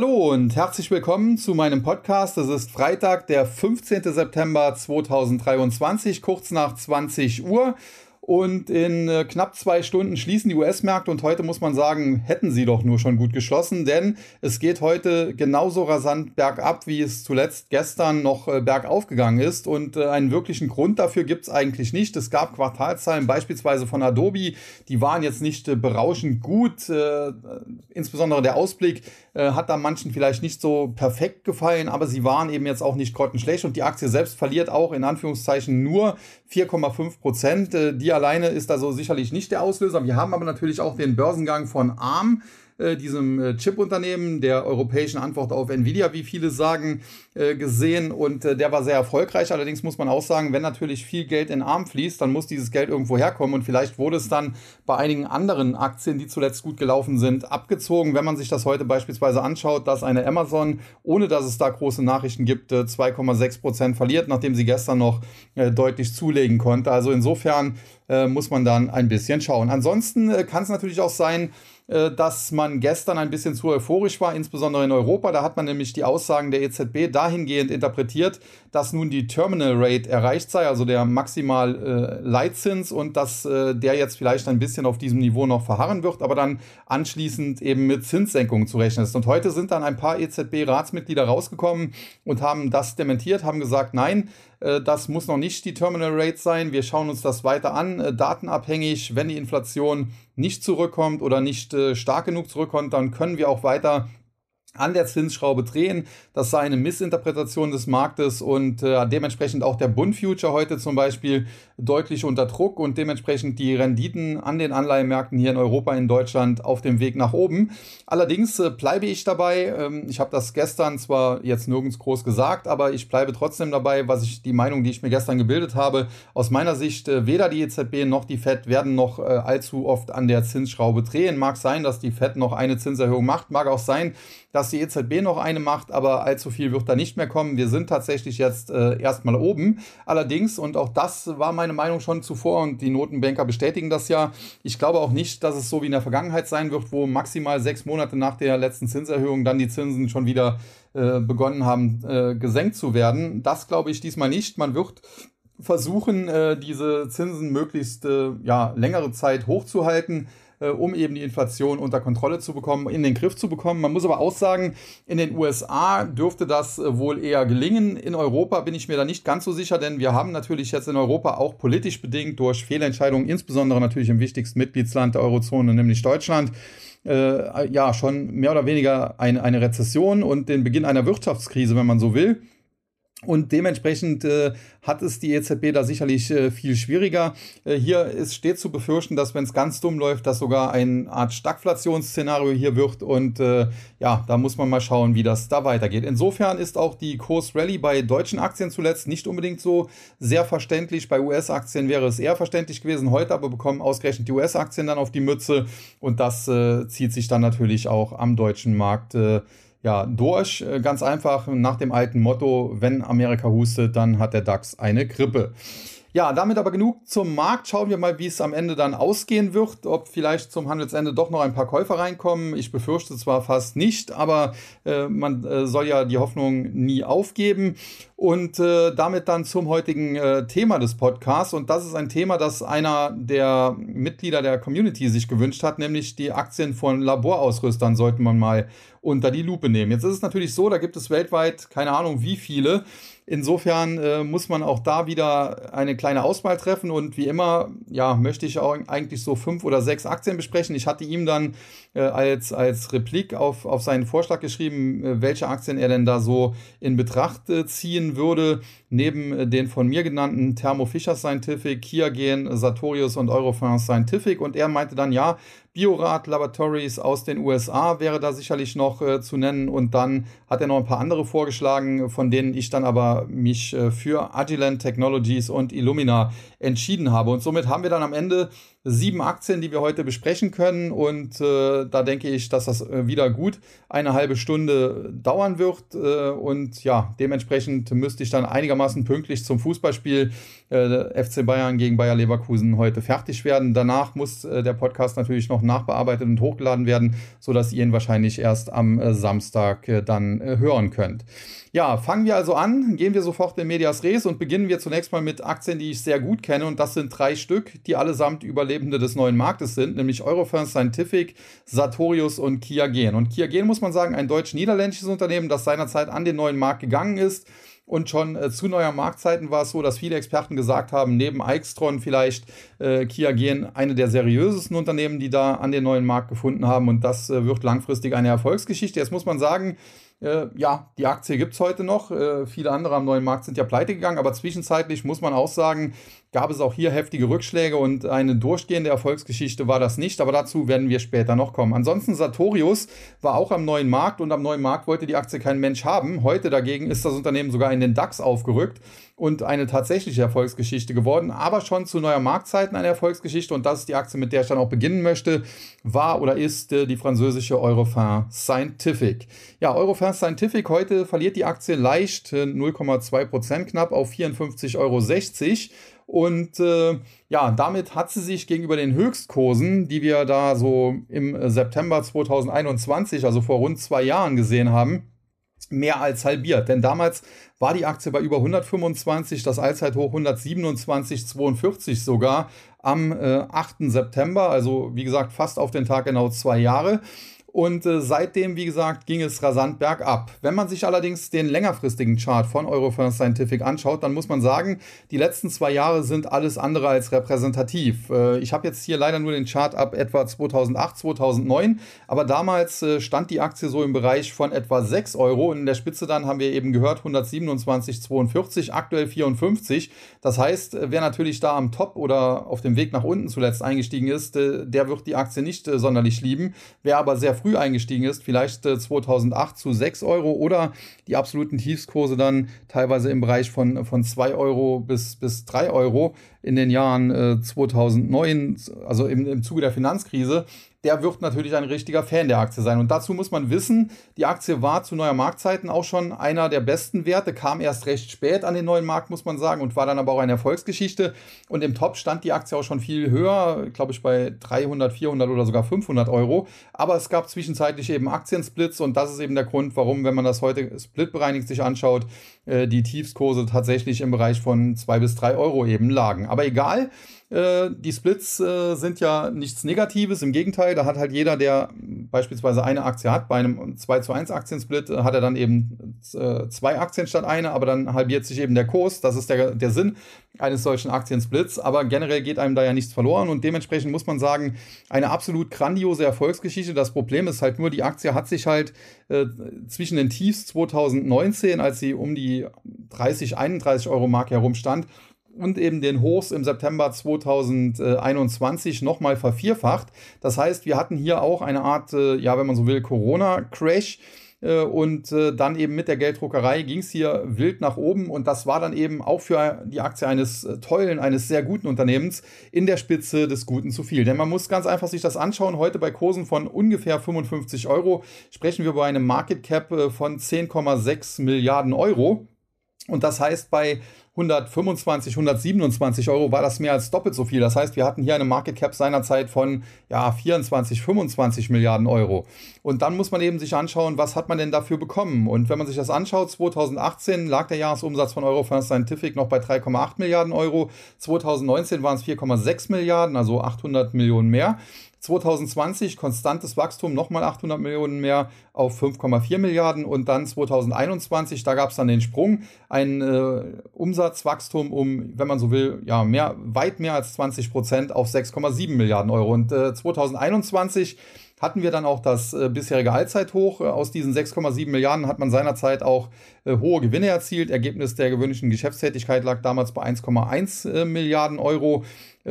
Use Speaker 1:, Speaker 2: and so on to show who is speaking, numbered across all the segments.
Speaker 1: Hallo und herzlich willkommen zu meinem Podcast. Es ist Freitag, der 15. September 2023, kurz nach 20 Uhr. Und in äh, knapp zwei Stunden schließen die US-Märkte und heute muss man sagen, hätten sie doch nur schon gut geschlossen, denn es geht heute genauso rasant bergab, wie es zuletzt gestern noch äh, bergauf gegangen ist. Und äh, einen wirklichen Grund dafür gibt es eigentlich nicht. Es gab Quartalzahlen beispielsweise von Adobe, die waren jetzt nicht berauschend gut. Insbesondere der Ausblick äh, hat da manchen vielleicht nicht so perfekt gefallen, aber sie waren eben jetzt auch nicht grottenschlecht und die Aktie selbst verliert auch in Anführungszeichen nur 4,5 Prozent. die alleine ist da so sicherlich nicht der Auslöser. Wir haben aber natürlich auch den Börsengang von ARM äh, diesem äh, Chip-Unternehmen, der europäischen Antwort auf Nvidia, wie viele sagen, äh, gesehen. Und der war sehr erfolgreich. Allerdings muss man auch sagen, wenn natürlich viel Geld in Arm fließt, dann muss dieses Geld irgendwo herkommen. Und vielleicht wurde es dann bei einigen anderen Aktien, die zuletzt gut gelaufen sind, abgezogen. Wenn man sich das heute beispielsweise anschaut, dass eine Amazon, ohne dass es da große Nachrichten gibt, 2,6 äh, Prozent verliert, nachdem sie gestern noch deutlich zulegen konnte. Also insofern muss man dann ein bisschen schauen. Ansonsten kann es natürlich auch sein, dass man gestern ein bisschen zu euphorisch war, insbesondere in Europa. Da hat man nämlich die Aussagen der EZB dahingehend interpretiert, dass nun die Terminal Rate erreicht sei, also der maximal äh, Leitzins und dass äh, der jetzt vielleicht ein bisschen auf diesem Niveau noch verharren wird, aber dann anschließend eben mit Zinssenkungen zu rechnen ist. Und heute sind dann ein paar EZB-Ratsmitglieder rausgekommen und haben das dementiert, haben gesagt, nein, äh, das muss noch nicht die Terminal Rate sein. Wir schauen uns das weiter an, äh, datenabhängig. Wenn die Inflation nicht zurückkommt oder nicht äh, stark genug zurückkommt, dann können wir auch weiter an der Zinsschraube drehen. Das sei eine Missinterpretation des Marktes und äh, dementsprechend auch der Bund Future heute zum Beispiel deutlich unter Druck und dementsprechend die Renditen an den Anleihenmärkten hier in Europa, in Deutschland auf dem Weg nach oben. Allerdings äh, bleibe ich dabei. Ähm, ich habe das gestern zwar jetzt nirgends groß gesagt, aber ich bleibe trotzdem dabei, was ich die Meinung, die ich mir gestern gebildet habe. Aus meiner Sicht äh, weder die EZB noch die Fed werden noch äh, allzu oft an der Zinsschraube drehen. Mag sein, dass die Fed noch eine Zinserhöhung macht, mag auch sein, dass die EZB noch eine macht, aber allzu viel wird da nicht mehr kommen. Wir sind tatsächlich jetzt erstmal oben. Allerdings, und auch das war meine Meinung schon zuvor und die Notenbanker bestätigen das ja, ich glaube auch nicht, dass es so wie in der Vergangenheit sein wird, wo maximal sechs Monate nach der letzten Zinserhöhung dann die Zinsen schon wieder äh, begonnen haben, äh, gesenkt zu werden. Das glaube ich diesmal nicht. Man wird versuchen, äh, diese Zinsen möglichst äh, ja, längere Zeit hochzuhalten äh, um eben die Inflation unter Kontrolle zu bekommen, in den Griff zu bekommen. Man muss aber auch sagen, in den USA dürfte das äh, wohl eher gelingen. In Europa bin ich mir da nicht ganz so sicher, denn wir haben natürlich jetzt in Europa auch politisch bedingt durch Fehlentscheidungen, insbesondere natürlich im wichtigsten Mitgliedsland der Eurozone, nämlich Deutschland, äh, ja, schon mehr oder weniger eine, eine Rezession und den Beginn einer Wirtschaftskrise, wenn man so will. Und dementsprechend äh, hat es die EZB da sicherlich äh, viel schwieriger. Äh, hier ist steht zu befürchten, dass wenn es ganz dumm läuft, dass sogar eine Art Stagflationsszenario hier wird. Und äh, ja, da muss man mal schauen, wie das da weitergeht. Insofern ist auch die Kursrally bei deutschen Aktien zuletzt nicht unbedingt so sehr verständlich. Bei US-Aktien wäre es eher verständlich gewesen. Heute aber bekommen ausgerechnet die US-Aktien dann auf die Mütze. Und das äh, zieht sich dann natürlich auch am deutschen Markt äh, ja, durch. Äh, ganz einfach nach dem alten Motto, wenn Amerika hustet, dann hat der DAX eine Grippe. Ja, damit aber genug zum Markt. Schauen wir mal, wie es am Ende dann ausgehen wird. Ob vielleicht zum Handelsende doch noch ein paar Käufer reinkommen. Ich befürchte zwar fast nicht, aber äh, man äh, soll ja die Hoffnung nie aufgeben. Und äh, damit dann zum heutigen äh, Thema des Podcasts. Und das ist ein Thema, das einer der Mitglieder der Community sich gewünscht hat, nämlich die Aktien von Laborausrüstern sollte man mal unter die Lupe nehmen. Jetzt ist es natürlich so, da gibt es weltweit keine Ahnung wie viele. Insofern äh, muss man auch da wieder eine kleine Auswahl treffen und wie immer, ja, möchte ich auch eigentlich so fünf oder sechs Aktien besprechen. Ich hatte ihm dann äh, als, als Replik auf, auf seinen Vorschlag geschrieben, äh, welche Aktien er denn da so in Betracht äh, ziehen würde, neben äh, den von mir genannten Thermo Fisher Scientific, Kiagen, Sartorius und Eurofins Scientific. Und er meinte dann, ja, Biorad Laboratories aus den USA wäre da sicherlich noch äh, zu nennen. Und dann hat er noch ein paar andere vorgeschlagen, von denen ich dann aber mich äh, für Agilent Technologies und Illumina entschieden habe. Und somit haben wir dann am Ende sieben Aktien, die wir heute besprechen können. Und äh, da denke ich, dass das äh, wieder gut eine halbe Stunde dauern wird. Äh, und ja, dementsprechend müsste ich dann einigermaßen pünktlich zum Fußballspiel äh, FC Bayern gegen Bayer Leverkusen heute fertig werden. Danach muss äh, der Podcast natürlich noch nachbearbeitet und hochgeladen werden, sodass ihr ihn wahrscheinlich erst am äh, Samstag dann hören könnt. Ja, fangen wir also an, gehen wir sofort in Medias Res und beginnen wir zunächst mal mit Aktien, die ich sehr gut kenne und das sind drei Stück, die allesamt Überlebende des neuen Marktes sind, nämlich Eurofirst Scientific, Sartorius und Kiagen. Und Kiagen muss man sagen, ein deutsch-niederländisches Unternehmen, das seinerzeit an den neuen Markt gegangen ist und schon äh, zu neuer Marktzeiten war es so, dass viele Experten gesagt haben, neben Eichstron vielleicht äh, Kiagen eine der seriösesten Unternehmen, die da an den neuen Markt gefunden haben. Und das äh, wird langfristig eine Erfolgsgeschichte. Jetzt muss man sagen, äh, ja, die Aktie gibt es heute noch. Äh, viele andere am neuen Markt sind ja pleite gegangen, aber zwischenzeitlich muss man auch sagen, gab es auch hier heftige Rückschläge und eine durchgehende Erfolgsgeschichte war das nicht, aber dazu werden wir später noch kommen. Ansonsten Sartorius war auch am neuen Markt und am neuen Markt wollte die Aktie kein Mensch haben. Heute dagegen ist das Unternehmen sogar in den DAX aufgerückt und eine tatsächliche Erfolgsgeschichte geworden, aber schon zu neuer Marktzeiten eine Erfolgsgeschichte und das ist die Aktie, mit der ich dann auch beginnen möchte, war oder ist äh, die französische Eurofin Scientific. Ja, Eurofin Scientific heute verliert die Aktie leicht 0,2 äh, Prozent knapp auf 54,60 Euro. Und äh, ja, damit hat sie sich gegenüber den Höchstkursen, die wir da so im September 2021, also vor rund zwei Jahren gesehen haben, mehr als halbiert. Denn damals war die Aktie bei über 125, das Allzeithoch 127,42 sogar am äh, 8. September, also wie gesagt fast auf den Tag genau zwei Jahre. Und äh, seitdem, wie gesagt, ging es rasant bergab. Wenn man sich allerdings den längerfristigen Chart von Eurofirst Scientific anschaut, dann muss man sagen, die letzten zwei Jahre sind alles andere als repräsentativ. Äh, ich habe jetzt hier leider nur den Chart ab etwa 2008, 2009, aber damals äh, stand die Aktie so im Bereich von etwa 6 Euro und in der Spitze dann haben wir eben gehört 127,42, aktuell 54. Das heißt, äh, wer natürlich da am Top oder auf dem Weg nach unten zuletzt eingestiegen ist, äh, der wird die Aktie nicht äh, sonderlich lieben. Wer aber sehr früh eingestiegen ist, vielleicht äh, 2008 zu 6 Euro oder die absoluten Tiefskurse dann teilweise im Bereich von, von 2 Euro bis, bis 3 Euro in den Jahren äh, 2009, also im, im Zuge der Finanzkrise, der wird natürlich ein richtiger Fan der Aktie sein. Und dazu muss man wissen, die Aktie war zu neuer Marktzeiten auch schon einer der besten Werte, kam erst recht spät an den neuen Markt, muss man sagen, und war dann aber auch eine Erfolgsgeschichte. Und im Top stand die Aktie auch schon viel höher, glaube ich bei 300, 400 oder sogar 500 Euro. Aber es gab zwischenzeitlich eben Aktiensplits und das ist eben der Grund, warum, wenn man das heute splitbereinigt sich anschaut, äh, die Tiefskurse tatsächlich im Bereich von 2 bis 3 Euro eben lagen. Aber egal, äh, die Splits äh, sind ja nichts Negatives, im Gegenteil, da hat halt jeder, der beispielsweise eine Aktie hat, bei einem 2 zu 1 Aktiensplit äh, hat er dann eben äh, zwei Aktien statt eine, aber dann halbiert sich eben der Kurs, das ist der, der Sinn eines solchen Aktiensplits, aber generell geht einem da ja nichts verloren und dementsprechend muss man sagen, eine absolut grandiose Erfolgsgeschichte. Das Problem ist halt nur, die Aktie hat sich halt äh, zwischen den Tiefs 2019, als sie um die 30, 31 Euro Marke herumstand, und eben den Hochs im September 2021 nochmal vervierfacht. Das heißt, wir hatten hier auch eine Art, äh, ja, wenn man so will, Corona-Crash. Äh, und äh, dann eben mit der Gelddruckerei ging es hier wild nach oben und das war dann eben auch für die Aktie eines tollen, eines sehr guten Unternehmens in der Spitze des Guten zu viel. Denn man muss ganz einfach sich das anschauen. Heute bei Kursen von ungefähr 55 Euro sprechen wir über eine Market Cap von 10,6 Milliarden Euro. Und das heißt, bei 125, 127 Euro war das mehr als doppelt so viel. Das heißt, wir hatten hier eine Market Cap seinerzeit von ja, 24, 25 Milliarden Euro. Und dann muss man eben sich anschauen, was hat man denn dafür bekommen? Und wenn man sich das anschaut, 2018 lag der Jahresumsatz von Eurofirst Scientific noch bei 3,8 Milliarden Euro. 2019 waren es 4,6 Milliarden, also 800 Millionen mehr. 2020 konstantes Wachstum, nochmal 800 Millionen mehr auf 5,4 Milliarden und dann 2021, da gab es dann den Sprung, ein äh, Umsatzwachstum um, wenn man so will, ja, mehr, weit mehr als 20 Prozent auf 6,7 Milliarden Euro. Und äh, 2021 hatten wir dann auch das äh, bisherige Allzeithoch. Äh, aus diesen 6,7 Milliarden hat man seinerzeit auch äh, hohe Gewinne erzielt. Ergebnis der gewöhnlichen Geschäftstätigkeit lag damals bei 1,1 äh, Milliarden Euro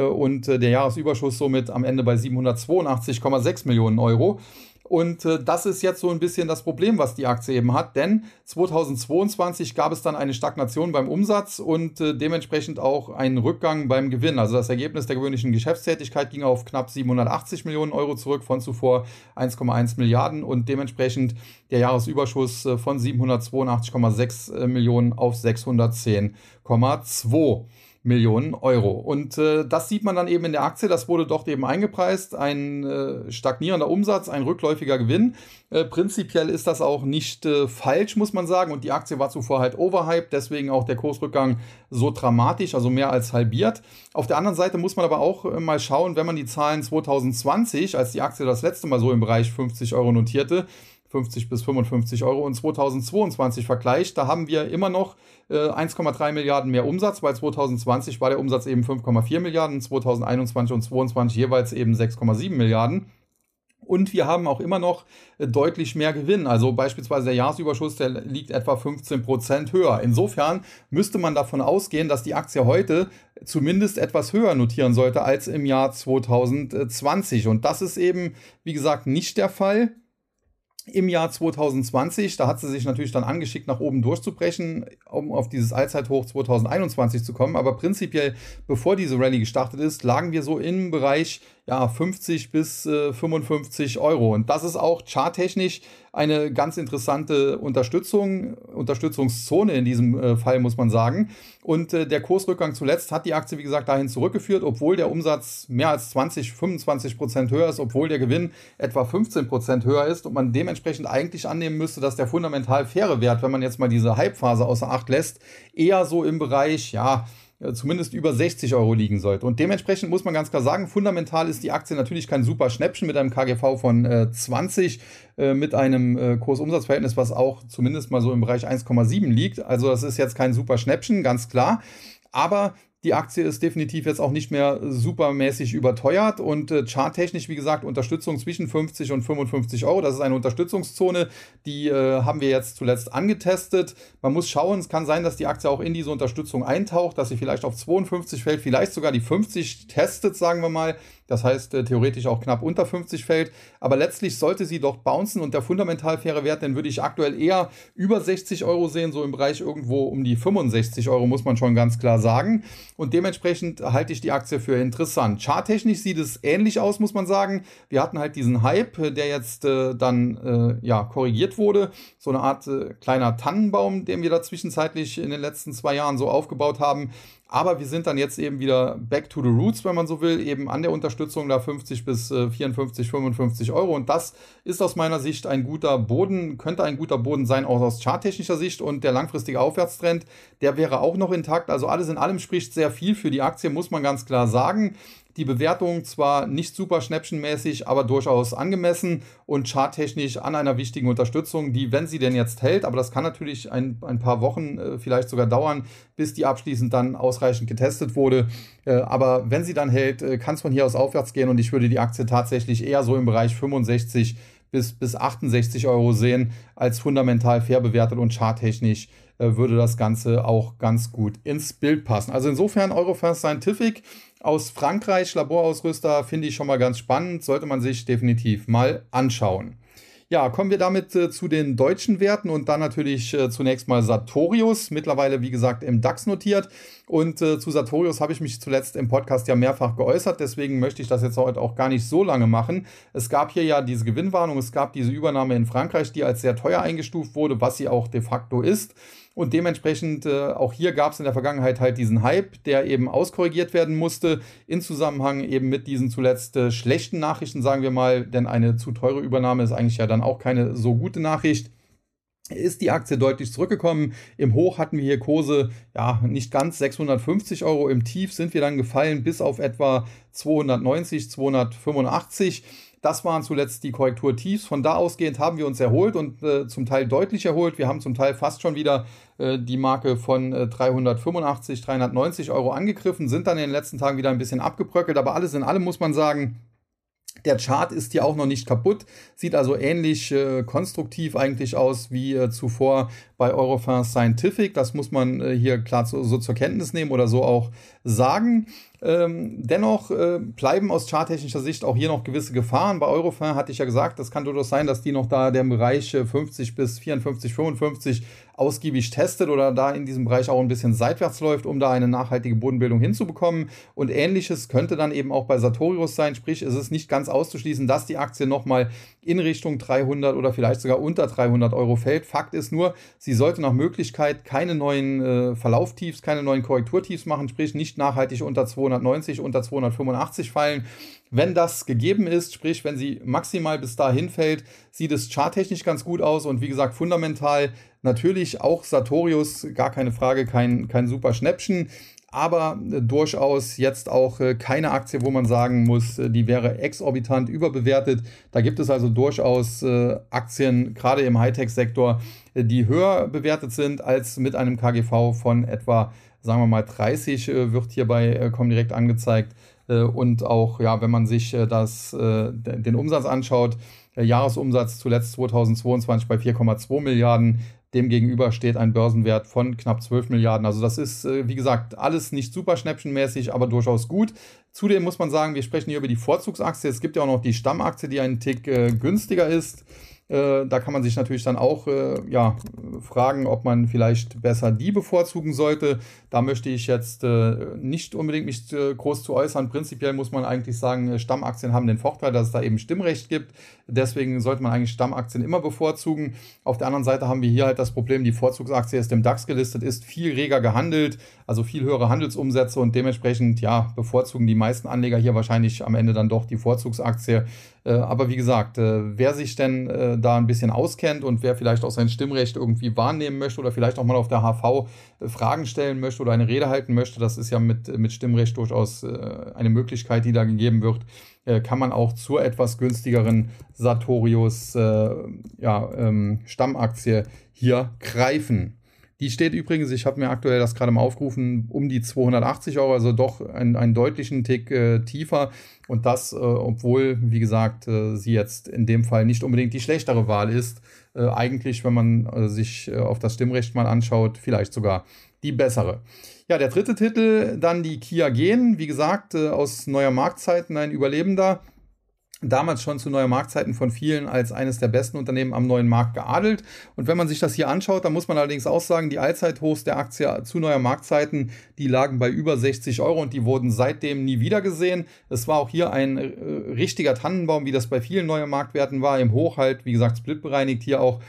Speaker 1: und äh, der Jahresüberschuss somit am Ende bei 782,6 Millionen Euro. Und äh, das ist jetzt so ein bisschen das Problem, was die Aktie eben hat, denn 2022 gab es dann eine Stagnation beim Umsatz und äh, dementsprechend auch einen Rückgang beim Gewinn. Also das Ergebnis der gewöhnlichen Geschäftstätigkeit ging auf knapp 780 Millionen Euro zurück, von zuvor 1,1 Milliarden und dementsprechend der Jahresüberschuss äh, von 782,6 äh, Millionen auf 610,2. Millionen Euro. Und äh, das sieht man dann eben in der Aktie, das wurde dort eben eingepreist, ein äh, stagnierender Umsatz, ein rückläufiger Gewinn. Äh, prinzipiell ist das auch nicht äh, falsch, muss man sagen. Und die Aktie war zuvor halt overhyped, deswegen auch der Kursrückgang so dramatisch, also mehr als halbiert. Auf der anderen Seite muss man aber auch äh, mal schauen, wenn man die Zahlen 2020, als die Aktie das letzte Mal so im Bereich 50 Euro notierte, 50 bis 55 Euro und 2022 vergleicht, da haben wir immer noch äh, 1,3 Milliarden mehr Umsatz, weil 2020 war der Umsatz eben 5,4 Milliarden, 2021 und 2022 jeweils eben 6,7 Milliarden. Und wir haben auch immer noch äh, deutlich mehr Gewinn. Also beispielsweise der Jahresüberschuss, der liegt etwa 15 Prozent höher. Insofern müsste man davon ausgehen, dass die Aktie heute zumindest etwas höher notieren sollte als im Jahr 2020. Und das ist eben, wie gesagt, nicht der Fall im Jahr 2020. Da hat sie sich natürlich dann angeschickt, nach oben durchzubrechen, um auf dieses Allzeithoch 2021 zu kommen. Aber prinzipiell, bevor diese Rallye gestartet ist, lagen wir so im Bereich ja, 50 bis äh, 55 Euro. Und das ist auch charttechnisch eine ganz interessante Unterstützung, Unterstützungszone in diesem äh, Fall, muss man sagen. Und äh, der Kursrückgang zuletzt hat die Aktie, wie gesagt, dahin zurückgeführt, obwohl der Umsatz mehr als 20, 25 Prozent höher ist, obwohl der Gewinn etwa 15 Prozent höher ist und man dementsprechend eigentlich annehmen müsste, dass der fundamental faire Wert, wenn man jetzt mal diese Hype-Phase außer Acht lässt, eher so im Bereich, ja, äh, zumindest über 60 Euro liegen sollte. Und dementsprechend muss man ganz klar sagen, fundamental ist die Aktie natürlich kein super Schnäppchen mit einem KGV von äh, 20, äh, mit einem äh, Kursumsatzverhältnis, was auch zumindest mal so im Bereich 1,7 liegt. Also das ist jetzt kein super Schnäppchen, ganz klar. Aber die Aktie ist definitiv jetzt auch nicht mehr supermäßig überteuert und äh, charttechnisch, wie gesagt, Unterstützung zwischen 50 und 55 Euro. Das ist eine Unterstützungszone, die äh, haben wir jetzt zuletzt angetestet. Man muss schauen, es kann sein, dass die Aktie auch in diese Unterstützung eintaucht, dass sie vielleicht auf 52 fällt, vielleicht sogar die 50 testet, sagen wir mal. Das heißt, äh, theoretisch auch knapp unter 50 fällt. Aber letztlich sollte sie doch bouncen und der fundamental faire Wert, den würde ich aktuell eher über 60 Euro sehen, so im Bereich irgendwo um die 65 Euro, muss man schon ganz klar sagen. Und dementsprechend halte ich die Aktie für interessant. Charttechnisch sieht es ähnlich aus, muss man sagen. Wir hatten halt diesen Hype, der jetzt äh, dann äh, ja, korrigiert wurde. So eine Art äh, kleiner Tannenbaum, den wir da zwischenzeitlich in den letzten zwei Jahren so aufgebaut haben. Aber wir sind dann jetzt eben wieder back to the roots, wenn man so will, eben an der Unterstützung da 50 bis 54, äh, 55 Euro. Und das ist aus meiner Sicht ein guter Boden, könnte ein guter Boden sein, auch aus charttechnischer Sicht. Und der langfristige Aufwärtstrend, der wäre auch noch intakt. Also alles in allem spricht sehr viel für die Aktie, muss man ganz klar sagen die Bewertung zwar nicht super schnäppchenmäßig, aber durchaus angemessen und charttechnisch an einer wichtigen Unterstützung, die, wenn sie denn jetzt hält, aber das kann natürlich ein, ein paar Wochen äh, vielleicht sogar dauern, bis die abschließend dann ausreichend getestet wurde. Äh, aber wenn sie dann hält, äh, kann es von hier aus aufwärts gehen und ich würde die Aktie tatsächlich eher so im Bereich 65 bis, bis 68 Euro sehen, als fundamental fair bewertet und charttechnisch äh, würde das Ganze auch ganz gut ins Bild passen. Also insofern Eurofast Scientific aus Frankreich, Laborausrüster, finde ich schon mal ganz spannend, sollte man sich definitiv mal anschauen. Ja, kommen wir damit äh, zu den deutschen Werten und dann natürlich äh, zunächst mal Sartorius, mittlerweile wie gesagt im DAX notiert. Und äh, zu Sartorius habe ich mich zuletzt im Podcast ja mehrfach geäußert, deswegen möchte ich das jetzt heute auch gar nicht so lange machen. Es gab hier ja diese Gewinnwarnung, es gab diese Übernahme in Frankreich, die als sehr teuer eingestuft wurde, was sie auch de facto ist. Und dementsprechend, äh, auch hier gab es in der Vergangenheit halt diesen Hype, der eben auskorrigiert werden musste, in Zusammenhang eben mit diesen zuletzt äh, schlechten Nachrichten, sagen wir mal, denn eine zu teure Übernahme ist eigentlich ja dann auch keine so gute Nachricht ist die Aktie deutlich zurückgekommen. Im Hoch hatten wir hier Kurse, ja, nicht ganz 650 Euro. Im Tief sind wir dann gefallen bis auf etwa 290, 285. Das waren zuletzt die Korrekturtiefs. Von da ausgehend haben wir uns erholt und äh, zum Teil deutlich erholt. Wir haben zum Teil fast schon wieder äh, die Marke von äh, 385, 390 Euro angegriffen, sind dann in den letzten Tagen wieder ein bisschen abgebröckelt. Aber alles in allem muss man sagen, der Chart ist hier auch noch nicht kaputt, sieht also ähnlich äh, konstruktiv eigentlich aus wie äh, zuvor bei Eurofin Scientific. Das muss man äh, hier klar so, so, zur Kenntnis nehmen oder so auch sagen. Ähm, dennoch äh, bleiben aus charttechnischer Sicht auch hier noch gewisse Gefahren. Bei Eurofin hatte ich ja gesagt, das kann durchaus sein, dass die noch da den Bereich 50 bis 54, 55 ausgiebig testet oder da in diesem Bereich auch ein bisschen seitwärts läuft, um da eine nachhaltige Bodenbildung hinzubekommen. Und ähnliches könnte dann eben auch bei Sartorius sein. Sprich, es ist nicht ganz auszuschließen, dass die Aktie nochmal in Richtung 300 oder vielleicht sogar unter 300 Euro fällt. Fakt ist nur, sie sollte nach Möglichkeit keine neuen äh, Verlauftiefs, keine neuen Korrekturtiefs machen, sprich nicht nicht nachhaltig unter 290, unter 285 fallen. Wenn das gegeben ist, sprich, wenn sie maximal bis dahin fällt, sieht es charttechnisch ganz gut aus und wie gesagt, fundamental natürlich auch Sartorius, gar keine Frage, kein, kein super Schnäppchen aber äh, durchaus jetzt auch äh, keine Aktie, wo man sagen muss, äh, die wäre exorbitant überbewertet. Da gibt es also durchaus Aktien, gerade im Hightech-Sektor, die höher bewertet sind als mit einem KGV von etwa, sagen wir mal, 30 wird hierbei Comdirect angezeigt. Und auch, ja, wenn man sich das, den Umsatz anschaut, Jahresumsatz zuletzt 2022 bei 4,2 Milliarden, Demgegenüber steht ein Börsenwert von knapp 12 Milliarden. Also das ist, äh, wie gesagt, alles nicht super schnäppchenmäßig, aber durchaus gut. Zudem muss man sagen, wir sprechen hier über die Vorzugsaktie. Es gibt ja auch noch die Stammaktie, die einen Tick äh, günstiger ist. Äh, da kann man sich natürlich dann auch äh, ja, fragen, ob man vielleicht besser die bevorzugen sollte. Da möchte ich jetzt äh, nicht unbedingt mich äh, groß zu äußern. Prinzipiell muss man eigentlich sagen, äh, Stammaktien haben den Vorteil, dass es da eben Stimmrecht gibt. Deswegen sollte man eigentlich Stammaktien immer bevorzugen. Auf der anderen Seite haben wir hier halt das Problem, die Vorzugsaktie ist im DAX gelistet, ist viel reger gehandelt, also viel höhere Handelsumsätze und dementsprechend ja, bevorzugen die meisten Anleger hier wahrscheinlich am Ende dann doch die Vorzugsaktie. Äh, aber wie gesagt, äh, wer sich denn äh, da ein bisschen auskennt und wer vielleicht auch sein Stimmrecht irgendwie wahrnehmen möchte oder vielleicht auch mal auf der HV Fragen stellen möchte oder eine Rede halten möchte, das ist ja mit, mit Stimmrecht durchaus eine Möglichkeit, die da gegeben wird, kann man auch zur etwas günstigeren Sartorius ja, ähm, Stammaktie hier greifen. Die steht übrigens, ich habe mir aktuell das gerade mal aufgerufen, um die 280 Euro, also doch einen, einen deutlichen Tick äh, tiefer. Und das, äh, obwohl, wie gesagt, äh, sie jetzt in dem Fall nicht unbedingt die schlechtere Wahl ist. Äh, eigentlich, wenn man äh, sich äh, auf das Stimmrecht mal anschaut, vielleicht sogar die bessere. Ja, der dritte Titel, dann die Kia Gen, wie gesagt, aus neuer Marktzeiten ein Überlebender damals schon zu neuer Marktzeiten von vielen als eines der besten Unternehmen am neuen Markt geadelt. Und wenn man sich das hier anschaut, dann muss man allerdings auch sagen, die Allzeithochs der Aktie zu neuer Marktzeiten, die lagen bei über 60 Euro und die wurden seitdem nie wieder gesehen. Es war auch hier ein äh, richtiger Tannenbaum, wie das bei vielen neuen Marktwerten war, im Hoch halt, wie gesagt, splitbereinigt hier auch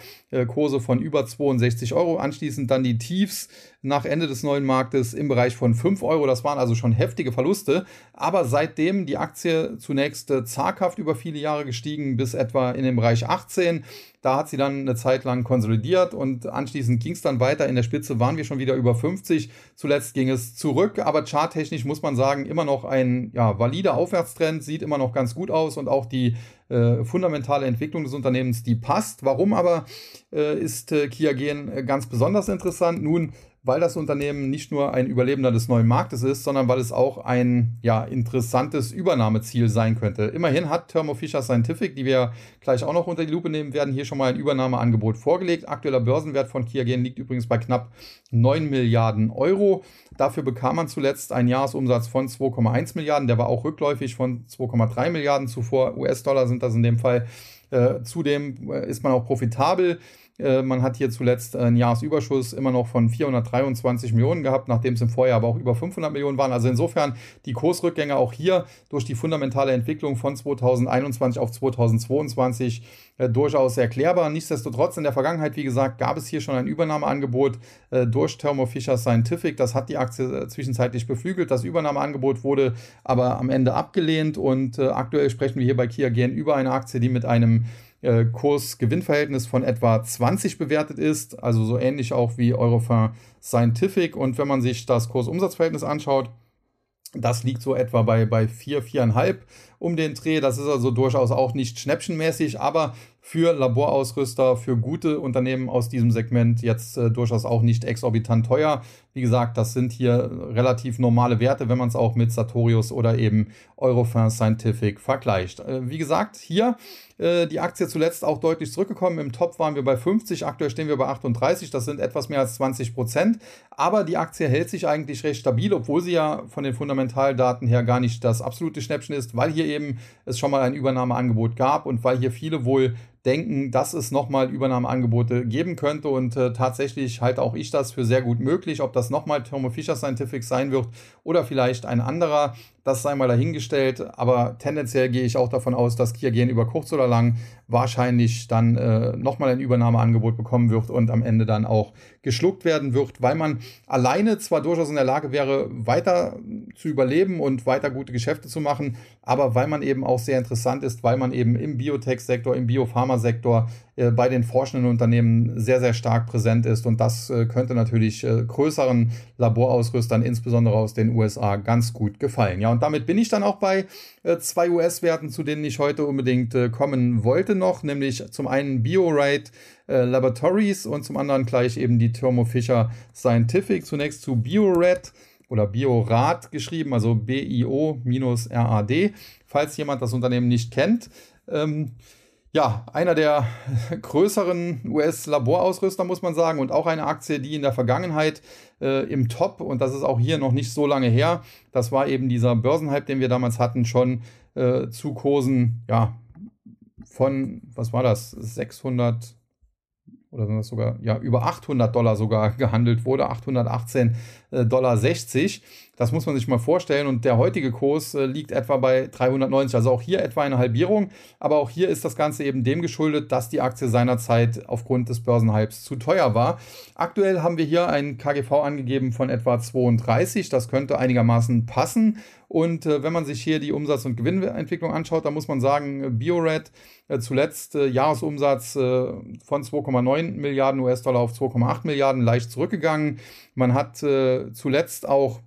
Speaker 1: Kurse von über 62 Euro. Anschließend dann die Tiefs nach Ende des neuen Marktes im Bereich von 5 Euro. Das waren also schon heftige Verluste. Aber seitdem die Aktie zunächst äh, zaghaft über viele Jahre gestiegen bis etwa in den Bereich 18. Da hat sie dann eine Zeit lang konsolidiert und anschließend ging es dann weiter. In der Spitze waren wir schon wieder über 50. Zuletzt ging es zurück, aber charttechnisch muss man sagen, immer noch ein ja, valider Aufwärtstrend, sieht immer noch ganz gut aus und auch die äh, fundamentale Entwicklung des Unternehmens, die passt. Warum aber äh, ist äh, Kia Gen äh, ganz besonders interessant? Nun, weil das Unternehmen nicht nur ein Überlebender des neuen Marktes ist, sondern weil es auch ein ja, interessantes Übernahmeziel sein könnte. Immerhin hat Thermo Fisher Scientific, die wir gleich auch noch unter die Lupe nehmen werden, hier schon mal ein Übernahmeangebot vorgelegt. Aktueller Börsenwert von Kiagen liegt übrigens bei knapp 9 Milliarden Euro. Dafür bekam man zuletzt einen Jahresumsatz von 2,1 Milliarden. Der war auch rückläufig von 2,3 Milliarden zuvor. US-Dollar sind das in dem Fall. Äh, zudem äh, ist man auch profitabel. Äh, man hat hier zuletzt einen Jahresüberschuss immer noch von 423 Millionen gehabt, nachdem es im Vorjahr aber auch über 500 Millionen waren. Also insofern die Kursrückgänge auch hier durch die fundamentale Entwicklung von 2021 auf 2022 äh, durchaus erklärbar. Nichtsdestotrotz in der Vergangenheit, wie gesagt, gab es hier schon ein Übernahmeangebot äh, durch Thermo Fisher Scientific. Das hat die Aktie äh, zwischenzeitlich beflügelt. Das Übernahmeangebot wurde aber am Ende abgelehnt und äh, aktuell sprechen wir hier bei Kia gern über eine Aktie, die mit einem äh, Kurs-Gewinn-Verhältnis von etwa 20 bewertet ist, also so ähnlich auch wie Eurofin Scientific. Und wenn man sich das Kurs-Umsatz-Verhältnis anschaut, das liegt so etwa bei, bei 4, 4,5 um den Dreh. Das ist also durchaus auch nicht schnäppchenmäßig, aber für Laborausrüster, für gute Unternehmen aus diesem Segment jetzt äh, durchaus auch nicht exorbitant teuer. Wie gesagt, das sind hier relativ normale Werte, wenn man es auch mit Sartorius oder eben Eurofin Scientific vergleicht. Äh, wie gesagt, hier äh, die Aktie zuletzt auch deutlich zurückgekommen. Im Top waren wir bei 50, aktuell stehen wir bei 38, das sind etwas mehr als 20 Prozent. Aber die Aktie hält sich eigentlich recht stabil, obwohl sie ja von den Fundamentaldaten her gar nicht das absolute Schnäppchen ist, weil hier eben es schon mal ein Übernahmeangebot gab und weil hier viele wohl denken, dass es nochmal Übernahmeangebote geben könnte. Und äh, tatsächlich halte auch ich das für sehr gut möglich. Ob das nochmal Thermo Fisher Scientific sein wird oder vielleicht ein anderer, das sei mal dahingestellt. Aber tendenziell gehe ich auch davon aus, dass Kiagen über kurz oder lang wahrscheinlich dann äh, nochmal ein Übernahmeangebot bekommen wird und am Ende dann auch geschluckt werden wird, weil man alleine zwar durchaus in der Lage wäre, weiter zu überleben und weiter gute Geschäfte zu machen, aber weil man eben auch sehr interessant ist, weil man eben im Biotech-Sektor, im Biopharma-Sektor äh, bei den forschenden Unternehmen sehr, sehr stark präsent ist. Und das äh, könnte natürlich äh, größeren Laborausrüstern, insbesondere aus den USA, ganz gut gefallen. Ja, und damit bin ich dann auch bei zwei US-Werten, zu denen ich heute unbedingt kommen wollte noch, nämlich zum einen BioRate Laboratories und zum anderen gleich eben die Thermo Fisher Scientific. Zunächst zu BioRat oder Biorad geschrieben, also B-I-O-R-A-D, falls jemand das Unternehmen nicht kennt. Ähm, ja, einer der größeren US-Laborausrüster, muss man sagen, und auch eine Aktie, die in der Vergangenheit äh, im Top, und das ist auch hier noch nicht so lange her, das war eben dieser Börsenhype, den wir damals hatten, schon äh, zu Kursen, ja, von, was war das, 600 oder sind das sogar, ja, über 800 Dollar sogar gehandelt wurde, 818 äh, Dollar 60. Das muss man sich mal vorstellen. Und der heutige Kurs äh, liegt etwa bei 390. Also auch hier etwa eine Halbierung. Aber auch hier ist das Ganze eben dem geschuldet, dass die Aktie seinerzeit aufgrund des Börsenhypes zu teuer war. Aktuell haben wir hier ein KGV angegeben von etwa 32. Das könnte einigermaßen passen. Und äh, wenn man sich hier die Umsatz- und Gewinnentwicklung anschaut, dann muss man sagen, BioRed äh, zuletzt äh, Jahresumsatz äh, von 2,9 Milliarden US-Dollar auf 2,8 Milliarden leicht zurückgegangen. Man hat äh, zuletzt auch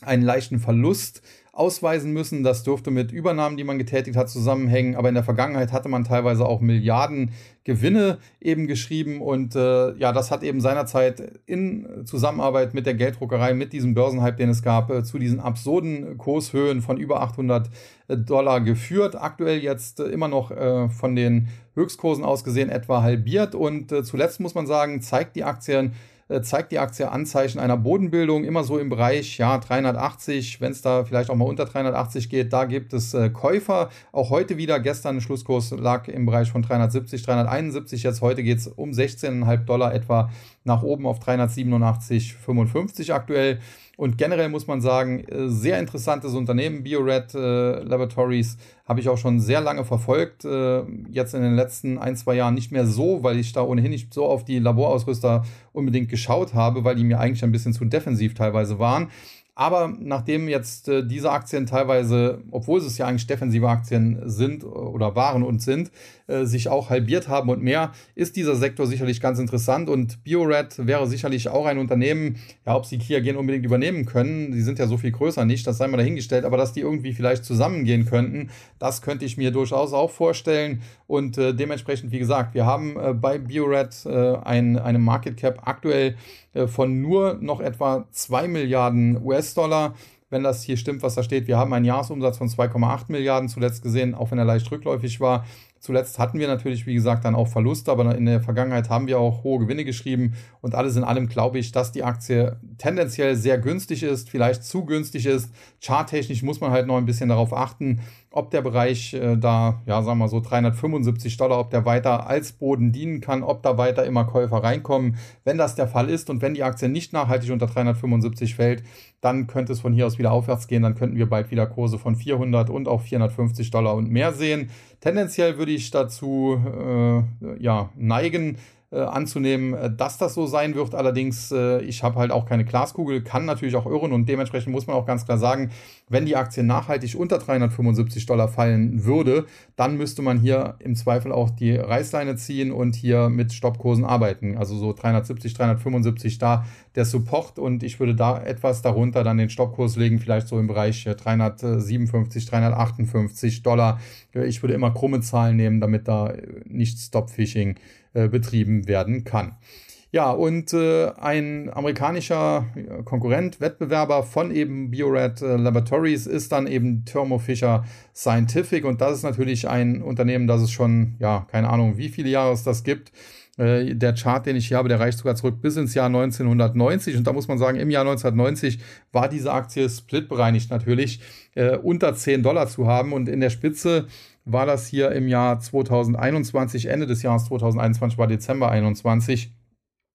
Speaker 1: einen leichten Verlust ausweisen müssen. Das dürfte mit Übernahmen, die man getätigt hat, zusammenhängen. Aber in der Vergangenheit hatte man teilweise auch Milliarden Gewinne eben geschrieben. Und äh, ja, das hat eben seinerzeit in Zusammenarbeit mit der Gelddruckerei, mit diesem Börsenhype, den es gab, äh, zu diesen absurden Kurshöhen von über 800 äh, Dollar geführt. Aktuell jetzt äh, immer noch äh, von den Höchstkursen aus gesehen etwa halbiert. Und äh, zuletzt muss man sagen, zeigt die Aktien, zeigt die Aktie Anzeichen einer Bodenbildung, immer so im Bereich ja, 380, wenn es da vielleicht auch mal unter 380 geht, da gibt es äh, Käufer. Auch heute wieder, gestern Schlusskurs lag im Bereich von 370, 371, jetzt heute geht es um 16,5 Dollar etwa nach oben auf 387,55 aktuell. Und generell muss man sagen, äh, sehr interessantes Unternehmen, BioRed äh, Laboratories, habe ich auch schon sehr lange verfolgt. Äh, jetzt in den letzten ein, zwei Jahren nicht mehr so, weil ich da ohnehin nicht so auf die Laborausrüster unbedingt geschaut habe, weil die mir eigentlich ein bisschen zu defensiv teilweise waren. Aber nachdem jetzt äh, diese Aktien teilweise, obwohl es ja eigentlich defensive Aktien sind oder waren und sind, äh, sich auch halbiert haben und mehr, ist dieser Sektor sicherlich ganz interessant. Und BioRed wäre sicherlich auch ein Unternehmen, ja, ob sie Kia gehen unbedingt übernehmen können, die sind ja so viel größer nicht, das sei mal dahingestellt, aber dass die irgendwie vielleicht zusammengehen könnten, das könnte ich mir durchaus auch vorstellen. Und äh, dementsprechend, wie gesagt, wir haben äh, bei BioRed äh, ein, eine Market Cap aktuell äh, von nur noch etwa 2 Milliarden US-Dollar wenn das hier stimmt, was da steht. Wir haben einen Jahresumsatz von 2,8 Milliarden zuletzt gesehen, auch wenn er leicht rückläufig war. Zuletzt hatten wir natürlich, wie gesagt, dann auch Verluste, aber in der Vergangenheit haben wir auch hohe Gewinne geschrieben. Und alles in allem glaube ich, dass die Aktie tendenziell sehr günstig ist, vielleicht zu günstig ist. Charttechnisch muss man halt noch ein bisschen darauf achten, ob der Bereich äh, da, ja, sagen wir mal so 375 Dollar, ob der weiter als Boden dienen kann, ob da weiter immer Käufer reinkommen. Wenn das der Fall ist und wenn die Aktie nicht nachhaltig unter 375 fällt, dann könnte es von hier aus wieder aufwärts gehen. Dann könnten wir bald wieder Kurse von 400 und auch 450 Dollar und mehr sehen. Tendenziell würde ich dazu äh, ja, neigen, anzunehmen, äh, dass das so sein wird. Allerdings, äh, ich habe halt auch keine Glaskugel, kann natürlich auch irren und dementsprechend muss man auch ganz klar sagen, wenn die Aktie nachhaltig unter 375 Dollar fallen würde, dann müsste man hier im Zweifel auch die Reißleine ziehen und hier mit Stoppkursen arbeiten. Also so 370, 375 da der Support und ich würde da etwas darunter dann den Stoppkurs legen, vielleicht so im Bereich 357, 358 Dollar. Ich würde immer krumme Zahlen nehmen, damit da nicht Stop-Fishing äh, betrieben werden kann. Ja, und äh, ein amerikanischer Konkurrent, Wettbewerber von eben BioRed äh, Laboratories ist dann eben Thermo Fisher Scientific und das ist natürlich ein Unternehmen, das es schon, ja, keine Ahnung, wie viele Jahre es das gibt Äh, der Chart, den ich hier habe, der reicht sogar zurück bis ins Jahr 1990. Und da muss man sagen, im Jahr 1990 war diese Aktie splitbereinigt natürlich äh, unter 10 Dollar zu haben. Und in der Spitze war das hier im Jahr 2021, Ende des Jahres 2021 war Dezember 21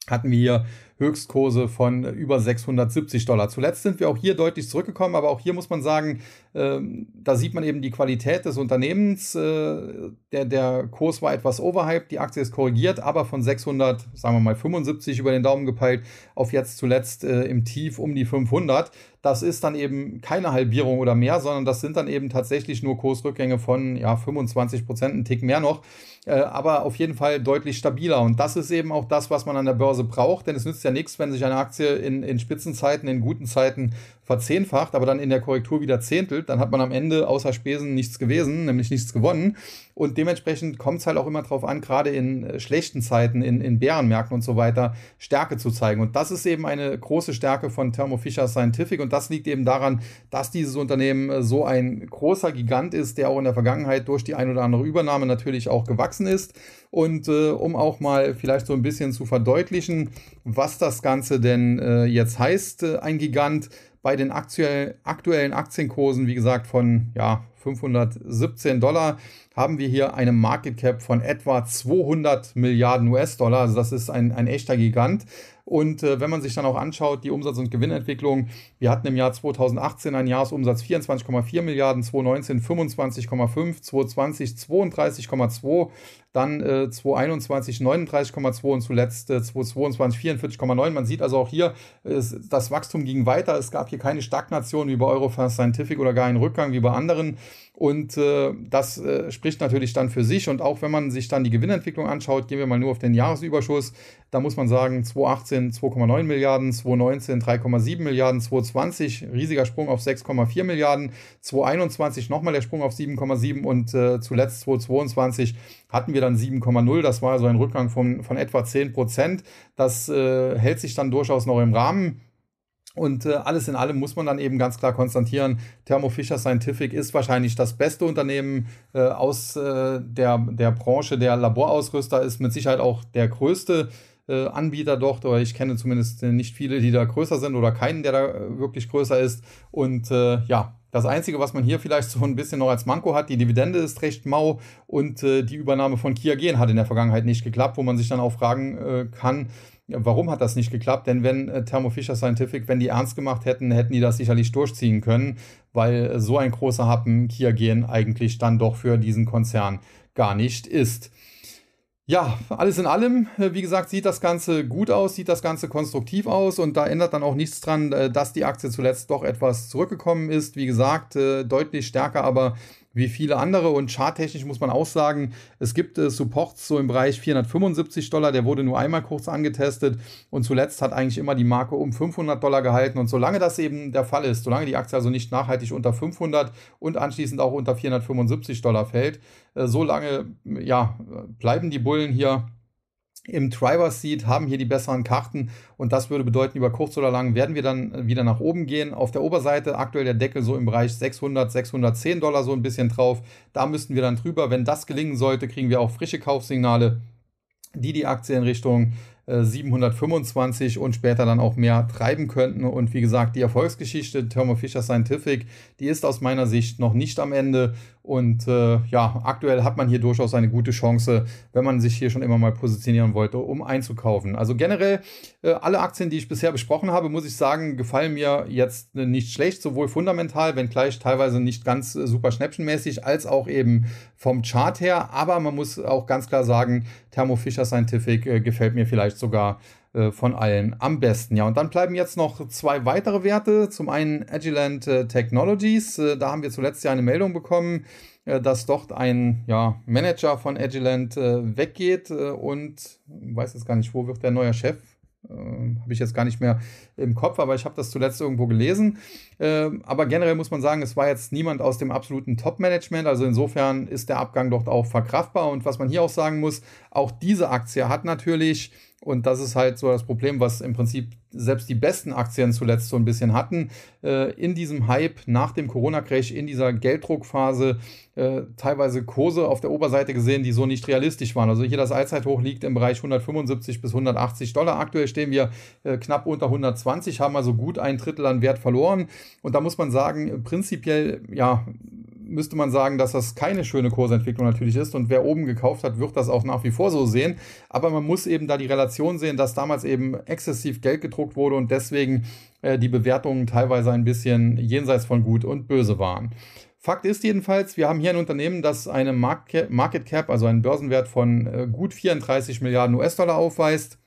Speaker 1: hatten wir hier Höchstkurse von über 670 Dollar. Zuletzt sind wir auch hier deutlich zurückgekommen, aber auch hier muss man sagen, äh, da sieht man eben die Qualität des Unternehmens. Äh, der, der Kurs war etwas overhyped, die Aktie ist korrigiert, aber von 600, sagen wir mal 75 über den Daumen gepeilt, auf jetzt zuletzt äh, im Tief um die 500. Das ist dann eben keine Halbierung oder mehr, sondern das sind dann eben tatsächlich nur Kursrückgänge von ja, 25 Prozent, ein Tick mehr noch, äh, aber auf jeden Fall deutlich stabiler. Und das ist eben auch das, was man an der Börse braucht, denn es nützt ja nichts, wenn sich eine Aktie in, in Spitzenzeiten, in guten Zeiten verzehnfacht, aber dann in der Korrektur wieder zehntelt, dann hat man am Ende außer Spesen nichts gewesen, nämlich nichts gewonnen. Und dementsprechend kommt es halt auch immer darauf an, gerade in äh, schlechten Zeiten, in, in Bärenmärkten und so weiter, Stärke zu zeigen. Und das ist eben eine große Stärke von Thermo Fisher Scientific. Und das liegt eben daran, dass dieses Unternehmen äh, so ein großer Gigant ist, der auch in der Vergangenheit durch die ein oder andere Übernahme natürlich auch gewachsen ist. Und äh, um auch mal vielleicht so ein bisschen zu verdeutlichen, was das Ganze denn äh, jetzt heißt, äh, ein Gigant bei den aktuell, aktuellen Aktienkursen, wie gesagt, von ja, 517 Dollar, haben wir hier eine Market Cap von etwa 200 Milliarden US-Dollar. Also das ist ein, ein echter Gigant. Und äh, wenn man sich dann auch anschaut, die Umsatz- und Gewinnentwicklung, wir hatten im Jahr 2018 einen Jahresumsatz 24,4 Milliarden, 2019 25,5, 2020 32,2, dann äh, 2021 39,2 und zuletzt äh, 2022 44,9. Man sieht also auch hier, ist, das Wachstum ging weiter. Es gab hier keine Stagnation wie bei Eurofast Scientific oder gar einen Rückgang wie bei anderen. Und äh, das äh, spricht natürlich dann für sich. Und auch wenn man sich dann die Gewinnentwicklung anschaut, gehen wir mal nur auf den Jahresüberschuss. Da muss man sagen, 2018 2,9 Milliarden, 2019 3,7 Milliarden, 2020 riesiger Sprung auf 6,4 Milliarden, 2021 nochmal der Sprung auf 7,7 und äh, zuletzt 2022 hatten wir dann 7,0. Das war also ein Rückgang von, von etwa 10 Prozent. Das äh, hält sich dann durchaus noch im Rahmen. Und äh, alles in allem muss man dann eben ganz klar konstatieren, Thermo Fisher Scientific ist wahrscheinlich das beste Unternehmen äh, aus äh, der, der Branche der Laborausrüster, ist mit Sicherheit auch der größte äh, Anbieter dort, oder ich kenne zumindest nicht viele, die da größer sind oder keinen, der da äh, wirklich größer ist. Und äh, ja, das Einzige, was man hier vielleicht so ein bisschen noch als Manko hat, die Dividende ist recht mau und die Übernahme von Kia Gen hat in der Vergangenheit nicht geklappt, wo man sich dann auch fragen kann, Warum hat das nicht geklappt? Denn wenn äh, Thermo Fisher Scientific, wenn die ernst gemacht hätten, hätten die das sicherlich durchziehen können, weil äh, so ein großer Happen Kia Gen eigentlich dann doch für diesen Konzern gar nicht ist. Ja, alles in allem, äh, wie gesagt, sieht das Ganze gut aus, sieht das Ganze konstruktiv aus und da ändert dann auch nichts dran, dass die Aktie zuletzt doch etwas zurückgekommen ist. Wie gesagt, deutlich stärker aber wie viele andere. Und charttechnisch muss man auch sagen, es gibt äh, Supports so im Bereich 475 Dollar, der wurde nur einmal kurz angetestet und zuletzt hat eigentlich immer die Marke um 500 Dollar gehalten. Und solange das eben der Fall ist, solange die Aktie also nicht nachhaltig unter 500 und anschließend auch unter 475 Dollar fällt, äh, solange ja, bleiben die Bullen hier im Driver Seat, haben hier die besseren Karten und das würde bedeuten, über kurz oder lang werden wir dann wieder nach oben gehen. Auf der Oberseite aktuell der Deckel so im Bereich 600, 610 Dollar so ein bisschen drauf. Da müssten wir dann drüber. Wenn das gelingen sollte, kriegen wir auch frische Kaufsignale, die die Aktie in Richtung 725 und später dann auch mehr treiben könnten. Und wie gesagt, die Erfolgsgeschichte Thermo Fisher Scientific, die ist aus meiner Sicht noch nicht am Ende. Und äh, ja, aktuell hat man hier durchaus eine gute Chance, wenn man sich hier schon immer mal positionieren wollte, um einzukaufen. Also generell äh, alle Aktien, die ich bisher besprochen habe, muss ich sagen, gefallen mir jetzt nicht schlecht, sowohl fundamental, wenngleich teilweise nicht ganz äh, super schnäppchenmäßig, als auch eben vom Chart her. Aber man muss auch ganz klar sagen, Thermo Fisher Scientific äh, gefällt mir vielleicht sogar äh, von allen am besten. Ja, und dann bleiben jetzt noch zwei weitere Werte. Zum einen Agilent äh, Technologies. Äh, da haben wir zuletzt ja eine Meldung bekommen, dass dort ein ja, Manager von Agilent weggeht und weiß jetzt gar nicht, wo wird der neue Chef habe ich jetzt gar nicht mehr im Kopf, aber ich habe das zuletzt irgendwo gelesen. Aber generell muss man sagen, es war jetzt niemand aus dem absoluten Top-Management. Also insofern ist der Abgang dort auch verkraftbar. Und was man hier auch sagen muss, auch diese Aktie hat natürlich Und das ist halt so das Problem, was im Prinzip selbst die besten Aktien zuletzt so ein bisschen hatten. Äh, in diesem Hype nach dem Corona-Crash, in dieser Gelddruckphase, äh, teilweise Kurse auf der Oberseite gesehen, die so nicht realistisch waren. Also hier das Allzeithoch liegt im Bereich 175 bis 180 Dollar. Aktuell stehen wir äh, knapp unter 120, haben also gut ein Drittel an Wert verloren. Und da muss man sagen, prinzipiell, ja, müsste man sagen, dass das keine schöne Kursentwicklung natürlich ist. Und wer oben gekauft hat, wird das auch nach wie vor so sehen. Aber man muss eben da die Relation sehen, dass damals eben exzessiv Geld gedruckt wurde und deswegen äh, die Bewertungen teilweise ein bisschen jenseits von gut und böse waren. Fakt ist jedenfalls, wir haben hier ein Unternehmen, das eine Market Cap, also einen Börsenwert von äh, gut 34 Milliarden US-Dollar aufweist.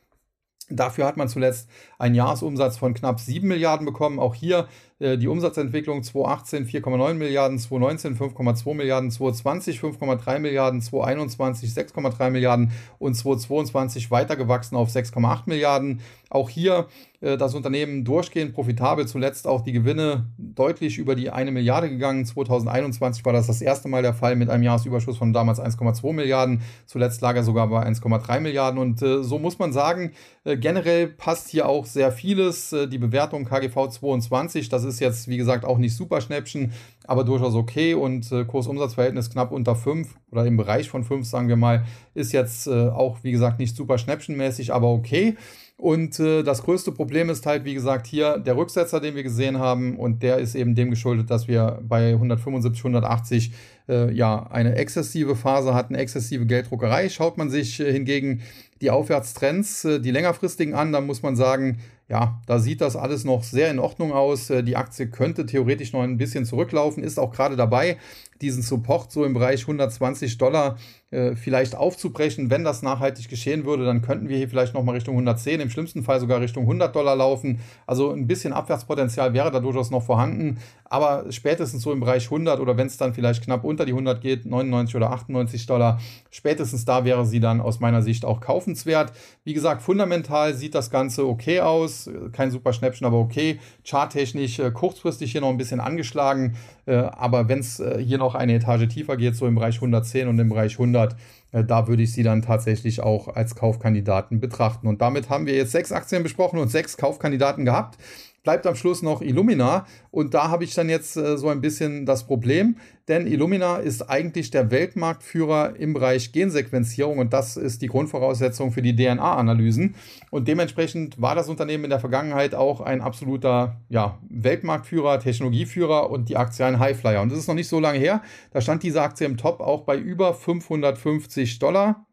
Speaker 1: Dafür hat man zuletzt einen Jahresumsatz von knapp 7 Milliarden bekommen. Auch hier die Umsatzentwicklung 2018 4,9 Milliarden, 2019 5,2 Milliarden, 2020 5,3 Milliarden, 2021 6,3 Milliarden und 2022 weitergewachsen auf 6,8 Milliarden. Auch hier äh, das Unternehmen durchgehend profitabel, zuletzt auch die Gewinne deutlich über die 1 Milliarde gegangen. 2021 war das das erste Mal der Fall mit einem Jahresüberschuss von damals 1,2 Milliarden. Zuletzt lag er sogar bei 1,3 Milliarden. Und äh, so muss man sagen, äh, generell passt hier auch sehr vieles. Äh, die Bewertung KGV 22, das ist jetzt wie gesagt auch nicht super Schnäppchen, aber durchaus okay. Und äh, Kursumsatzverhältnis knapp unter 5 oder im Bereich von 5, sagen wir mal, ist jetzt äh, auch wie gesagt nicht super schnäppchenmäßig, aber okay. Und äh, das größte Problem ist halt, wie gesagt, hier der Rücksetzer, den wir gesehen haben. Und der ist eben dem geschuldet, dass wir bei 175, 180 äh, ja eine exzessive Phase hatten, exzessive Gelddruckerei. Schaut man sich äh, hingegen die Aufwärtstrends, äh, die längerfristigen an, dann muss man sagen, ja, da sieht das alles noch sehr in Ordnung aus. Äh, die Aktie könnte theoretisch noch ein bisschen zurücklaufen, ist auch gerade dabei, diesen Support so im Bereich 120 Dollar äh, vielleicht aufzubrechen. Wenn das nachhaltig geschehen würde, dann könnten wir hier vielleicht nochmal Richtung 110, im schlimmsten Fall sogar Richtung 100 Dollar laufen. Also ein bisschen Abwärtspotenzial wäre da durchaus noch vorhanden. Aber spätestens so im Bereich 100 oder wenn es dann vielleicht knapp unter die 100 geht, 99 oder 98 Dollar, spätestens da wäre sie dann aus meiner Sicht auch kaufenswert. Wie gesagt, fundamental sieht das Ganze okay aus. Kein super Schnäppchen, aber okay. Charttechnisch äh, kurzfristig hier noch ein bisschen angeschlagen. Äh, aber wenn es äh, hier noch eine Etage tiefer geht, so im Bereich 110 und im Bereich 100, äh, da würde ich sie dann tatsächlich auch als Kaufkandidaten betrachten. Und damit haben wir jetzt sechs Aktien besprochen und sechs Kaufkandidaten gehabt bleibt am Schluss noch Illumina. Und da habe ich dann jetzt äh, so ein bisschen das Problem, denn Illumina ist eigentlich der Weltmarktführer im Bereich Gensequenzierung und das ist die Grundvoraussetzung für die DNA-Analysen. Und dementsprechend war das Unternehmen in der Vergangenheit auch ein absoluter ja, Weltmarktführer, Technologieführer und die Aktie ein Highflyer. Und das ist noch nicht so lange her. Da stand diese Aktie im Top auch bei über 550 Dollar.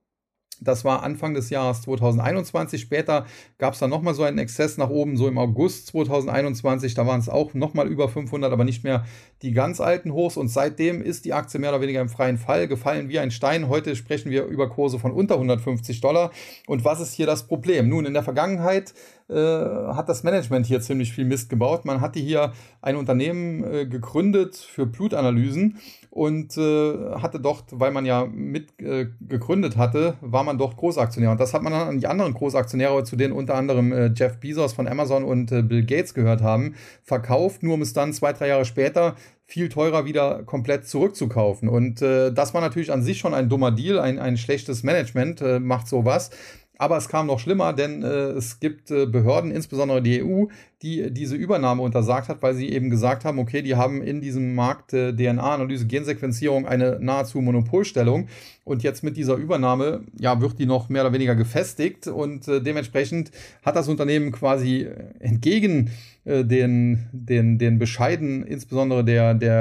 Speaker 1: Das war Anfang des Jahres 2021. Später gab es dann nochmal so einen Exzess nach oben, so im August 2021. Da waren es auch nochmal über 500, aber nicht mehr die ganz alten Hochs. Und seitdem ist die Aktie mehr oder weniger im freien Fall gefallen wie ein Stein. Heute sprechen wir über Kurse von unter 150 Dollar. Und was ist hier das Problem? Nun, in der Vergangenheit äh, hat das Management hier ziemlich viel Mist gebaut. Man hatte hier ein Unternehmen äh, gegründet für Blutanalysen und äh, hatte dort, weil man ja mit äh, gegründet hatte, war man dort Großaktionär. Und das hat man dann an die anderen Großaktionäre, zu denen unter anderem äh, Jeff Bezos von Amazon und äh, Bill Gates gehört haben, verkauft, nur um es dann zwei, drei Jahre später viel teurer wieder komplett zurückzukaufen. Und äh, das war natürlich an sich schon ein dummer Deal, ein, ein schlechtes Management äh, macht sowas. Aber es kam noch schlimmer, denn äh, es gibt äh, Behörden, insbesondere die EU, die diese Übernahme untersagt hat, weil sie eben gesagt haben, okay, die haben in diesem Markt äh, DNA-Analyse, Gensequenzierung eine nahezu Monopolstellung. Und jetzt mit dieser Übernahme, ja, wird die noch mehr oder weniger gefestigt. Und äh, dementsprechend hat das Unternehmen quasi entgegen äh, den, den, den Bescheiden, insbesondere der, der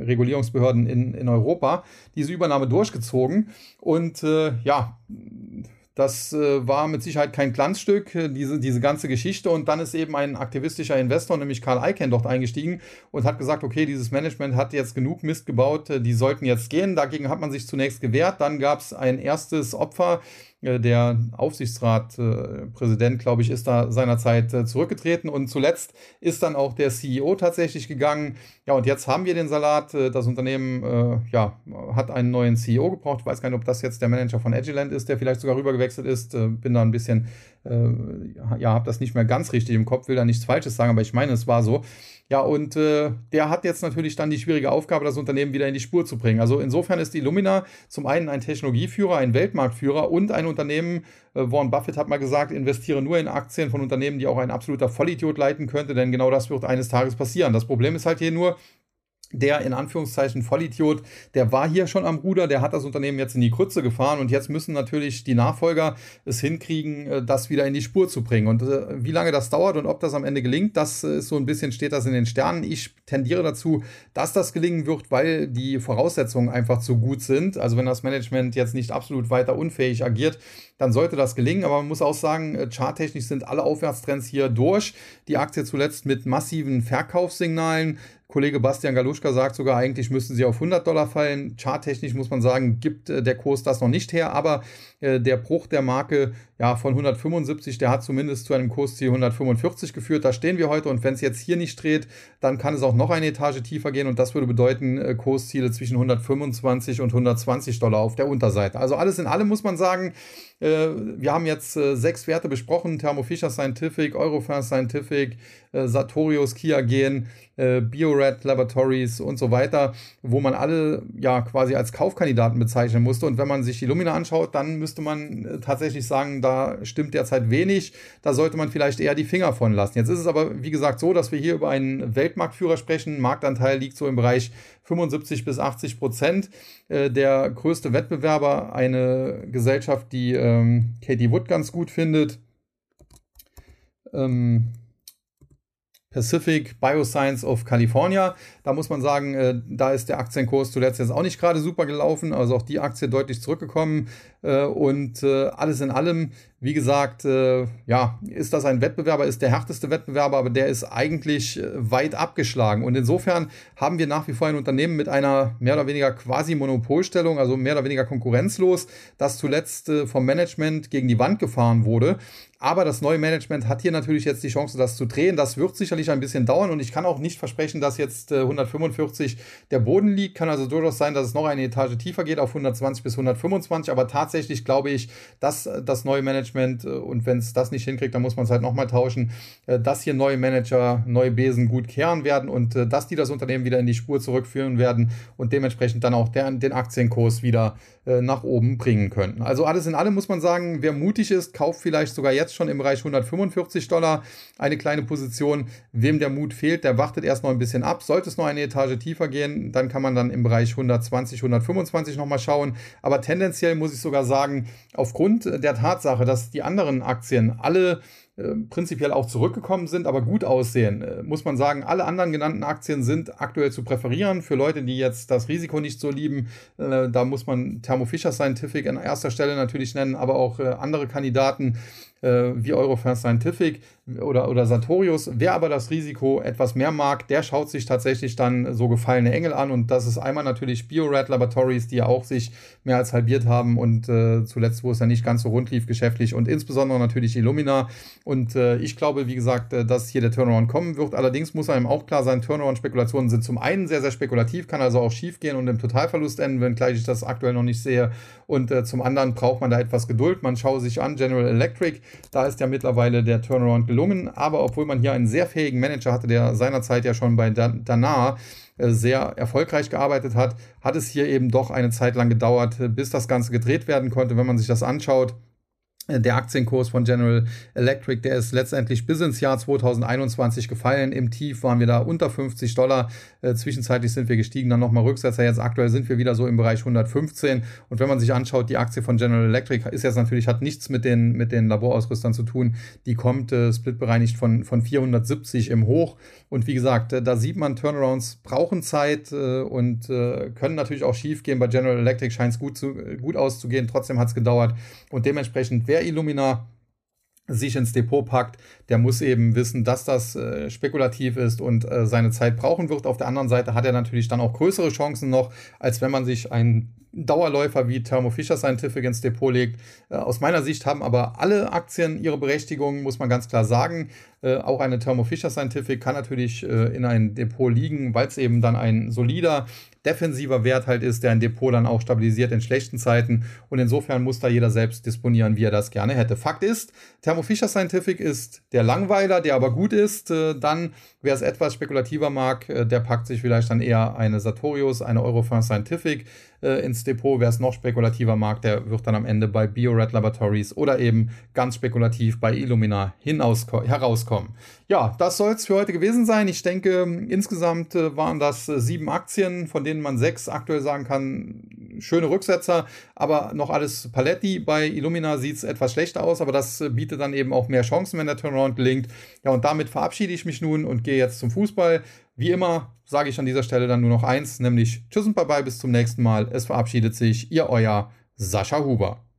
Speaker 1: äh, Regulierungsbehörden in, in Europa, diese Übernahme durchgezogen. Und äh, ja, das äh, war mit Sicherheit kein Glanzstück, äh, diese, diese ganze Geschichte. Und dann ist eben ein aktivistischer Investor, nämlich Karl Icahn, dort eingestiegen und hat gesagt, okay, dieses Management hat jetzt genug Mist gebaut, äh, die sollten jetzt gehen. Dagegen hat man sich zunächst gewehrt. Dann gab es ein erstes Opfer, der Aufsichtsratpräsident, glaube ich, ist da seinerzeit äh, zurückgetreten und zuletzt ist dann auch der CEO tatsächlich gegangen. Ja, und jetzt haben wir den Salat. Äh, das Unternehmen ja, hat einen neuen CEO gebraucht. Ich weiß gar nicht, ob das jetzt der Manager von Agilent ist, der vielleicht sogar rübergewechselt ist. Bin da ein bisschen äh, ja, habe das nicht mehr ganz richtig im Kopf, will da nichts Falsches sagen, aber ich meine, es war so. Ja, und äh, der hat jetzt natürlich dann die schwierige Aufgabe, das Unternehmen wieder in die Spur zu bringen. Also insofern ist Illumina zum einen ein Technologieführer, ein Weltmarktführer und ein Unternehmen, äh, Warren Buffett hat mal gesagt, investiere nur in Aktien von Unternehmen, die auch ein absoluter Vollidiot leiten könnte, denn genau das wird eines Tages passieren. Das Problem ist halt hier nur, der in Anführungszeichen Vollidiot, der war hier schon am Ruder, der hat das Unternehmen jetzt in die Krütze gefahren und jetzt müssen natürlich die Nachfolger es hinkriegen, äh, das wieder in die Spur zu bringen. Und äh, wie lange das dauert und ob das am Ende gelingt, das ist so ein bisschen, steht das in den Sternen. Ich tendiere dazu, dass das gelingen wird, weil die Voraussetzungen einfach zu gut sind. Also wenn das Management jetzt nicht absolut weiter unfähig agiert, dann sollte das gelingen. Aber man muss auch sagen, äh, charttechnisch sind alle Aufwärtstrends hier durch. Die Aktie zuletzt mit massiven Verkaufssignalen Kollege Bastian Galuschka sagt sogar, eigentlich müssten sie auf 100 Dollar fallen. Charttechnisch muss man sagen, gibt äh, der Kurs das noch nicht her, aber äh, der Bruch der Marke ja, von 175, der hat zumindest zu einem Kursziel 145 geführt. Da stehen wir heute und wenn es jetzt hier nicht dreht, dann kann es auch noch eine Etage tiefer gehen und das würde bedeuten äh, Kursziele zwischen 125 und 120 Dollar auf der Unterseite. Also alles in allem muss man sagen, wir haben jetzt äh, sechs Werte besprochen: Thermo Fisher Scientific, Eurofast Scientific, äh, Sartorius, Kia Gen, äh, BioRed Laboratories und so weiter, wo man alle ja quasi als Kaufkandidaten bezeichnen musste. Und wenn man sich die Lumina anschaut, dann müsste man äh, tatsächlich sagen, da stimmt derzeit wenig. Da sollte man vielleicht eher die Finger von lassen. Jetzt ist es aber, wie gesagt, so, dass wir hier über einen Weltmarktführer sprechen. Marktanteil liegt so im Bereich 75 bis 80 Prozent. Äh, der größte Wettbewerber, eine Gesellschaft, die ähm, Katie Wood ganz gut findet. Ähm, Pacific Bioscience of California. Da muss man sagen, äh, da ist der Aktienkurs zuletzt jetzt auch nicht gerade super gelaufen. Also auch die Aktie deutlich zurückgekommen. Äh, und äh, alles in allem, wie gesagt, äh, ja, ist das ein Wettbewerber, ist der härteste Wettbewerber, aber der ist eigentlich weit abgeschlagen. Und insofern haben wir nach wie vor ein Unternehmen mit einer mehr oder weniger quasi Monopolstellung, also mehr oder weniger konkurrenzlos, das zuletzt vom Management gegen die Wand gefahren wurde. Aber das neue Management hat hier natürlich jetzt die Chance, das zu drehen. Das wird sicherlich ein bisschen dauern und ich kann auch nicht versprechen, dass jetzt äh, 145 der Boden liegt. Kann also durchaus sein, dass es noch eine Etage tiefer geht auf 120 bis 125. Aber tatsächlich glaube ich, dass äh, das neue Management, äh, und wenn es das nicht hinkriegt, dann muss man es halt nochmal tauschen, äh, dass hier neue Manager, neue Besen gut kehren werden und dass die das Unternehmen wieder in die Spur zurückführen werden und dementsprechend dann auch der, den Aktienkurs wieder äh, nach oben bringen könnten. Also alles in allem muss man sagen, wer mutig ist, kauft vielleicht sogar jetzt schon im Bereich 145 Dollar eine kleine Position. Wem der Mut fehlt, der wartet erst noch ein bisschen ab. Sollte es noch eine Etage tiefer gehen, dann kann man dann im Bereich 120, 125 nochmal schauen. Aber tendenziell muss ich sogar sagen, aufgrund der Tatsache, dass die anderen Aktien alle äh, prinzipiell auch zurückgekommen sind, aber gut aussehen, äh, muss man sagen, alle anderen genannten Aktien sind aktuell zu präferieren. Für Leute, die jetzt das Risiko nicht so lieben, äh, da muss man Thermo Fisher Scientific an erster Stelle natürlich nennen, aber auch andere Kandidaten wie Eurofast Scientific oder, oder Sartorius. Wer aber das Risiko etwas mehr mag, der schaut sich tatsächlich dann so gefallene Engel an. Und das ist einmal natürlich BioRad Laboratories, die ja auch sich mehr als halbiert haben und äh, zuletzt, wo es ja nicht ganz so rund lief geschäftlich und insbesondere natürlich Illumina. Und äh, ich glaube, wie gesagt, äh, dass hier der Turnaround kommen wird. Allerdings muss einem auch klar sein, Turnaround-Spekulationen sind zum einen sehr, sehr spekulativ, kann also auch schief gehen und im Totalverlust enden, wenngleich ich das aktuell noch nicht sehe. Und äh, zum anderen braucht man da etwas Geduld. Man schaue sich an, General Electric, da ist ja mittlerweile der Turnaround gelungen aber obwohl man hier einen sehr fähigen Manager hatte, der seinerzeit ja schon bei Dana äh, sehr erfolgreich gearbeitet hat, hat es hier eben doch eine Zeit lang gedauert, bis das Ganze gedreht werden konnte. Wenn man sich das anschaut, der Aktienkurs von General Electric, der ist letztendlich bis ins Jahr 2021 gefallen. Im Tief waren wir da unter 50 Dollar. Äh, zwischenzeitlich sind wir gestiegen, dann nochmal Rücksetzer. Jetzt aktuell sind wir wieder so im Bereich 115. Und wenn man sich anschaut, die Aktie von General Electric ist jetzt natürlich, hat nichts mit den, mit den Laborausrüstern zu tun. Die kommt äh, splitbereinigt von, von 470 im Hoch. Und wie gesagt, äh, da sieht man, Turnarounds brauchen Zeit äh, und äh, können natürlich auch schief gehen. Bei General Electric scheint es gut, zu, gut auszugehen. Trotzdem hat es gedauert. Und dementsprechend, wer Illumina sich ins Depot packt, der muss eben wissen, dass das äh, spekulativ ist und äh, seine Zeit brauchen wird. Auf der anderen Seite hat er natürlich dann auch größere Chancen noch, als wenn man sich ein Dauerläufer wie Thermo Fisher Scientific ins Depot legt. Äh, aus meiner Sicht haben aber alle Aktien ihre Berechtigung, muss man ganz klar sagen. Äh, auch eine Thermo Fisher Scientific kann natürlich äh, in ein Depot liegen, weil es eben dann ein solider defensiver Wert halt ist, der ein Depot dann auch stabilisiert in schlechten Zeiten. Und insofern muss da jeder selbst disponieren, wie er das gerne hätte. Fakt ist, Thermo Fisher Scientific ist der Langweiler, der aber gut ist. Dann, wer es etwas spekulativer mag, der packt sich vielleicht dann eher eine Sartorius, eine Eurofins Scientific äh, ins Depot. Wer es noch spekulativer mag, der wird dann am Ende bei BioRed Laboratories oder eben ganz spekulativ bei Illumina herauskommen. Ja, das soll es für heute gewesen sein. Ich denke, insgesamt äh, waren das äh, sieben Aktien, von denen man sechs aktuell sagen kann, schöne Rücksetzer, aber noch alles Paletti. Bei Illumina sieht es etwas schlechter aus, aber das bietet dann eben auch mehr Chancen, wenn der Turnaround gelingt. Ja, und damit verabschiede ich mich nun und gehe jetzt zum Fußball. Wie immer sage ich an dieser Stelle dann nur noch eins, nämlich Tschüss und Bye-bye, bis zum nächsten Mal. Es verabschiedet sich Ihr Euer Sascha Huber.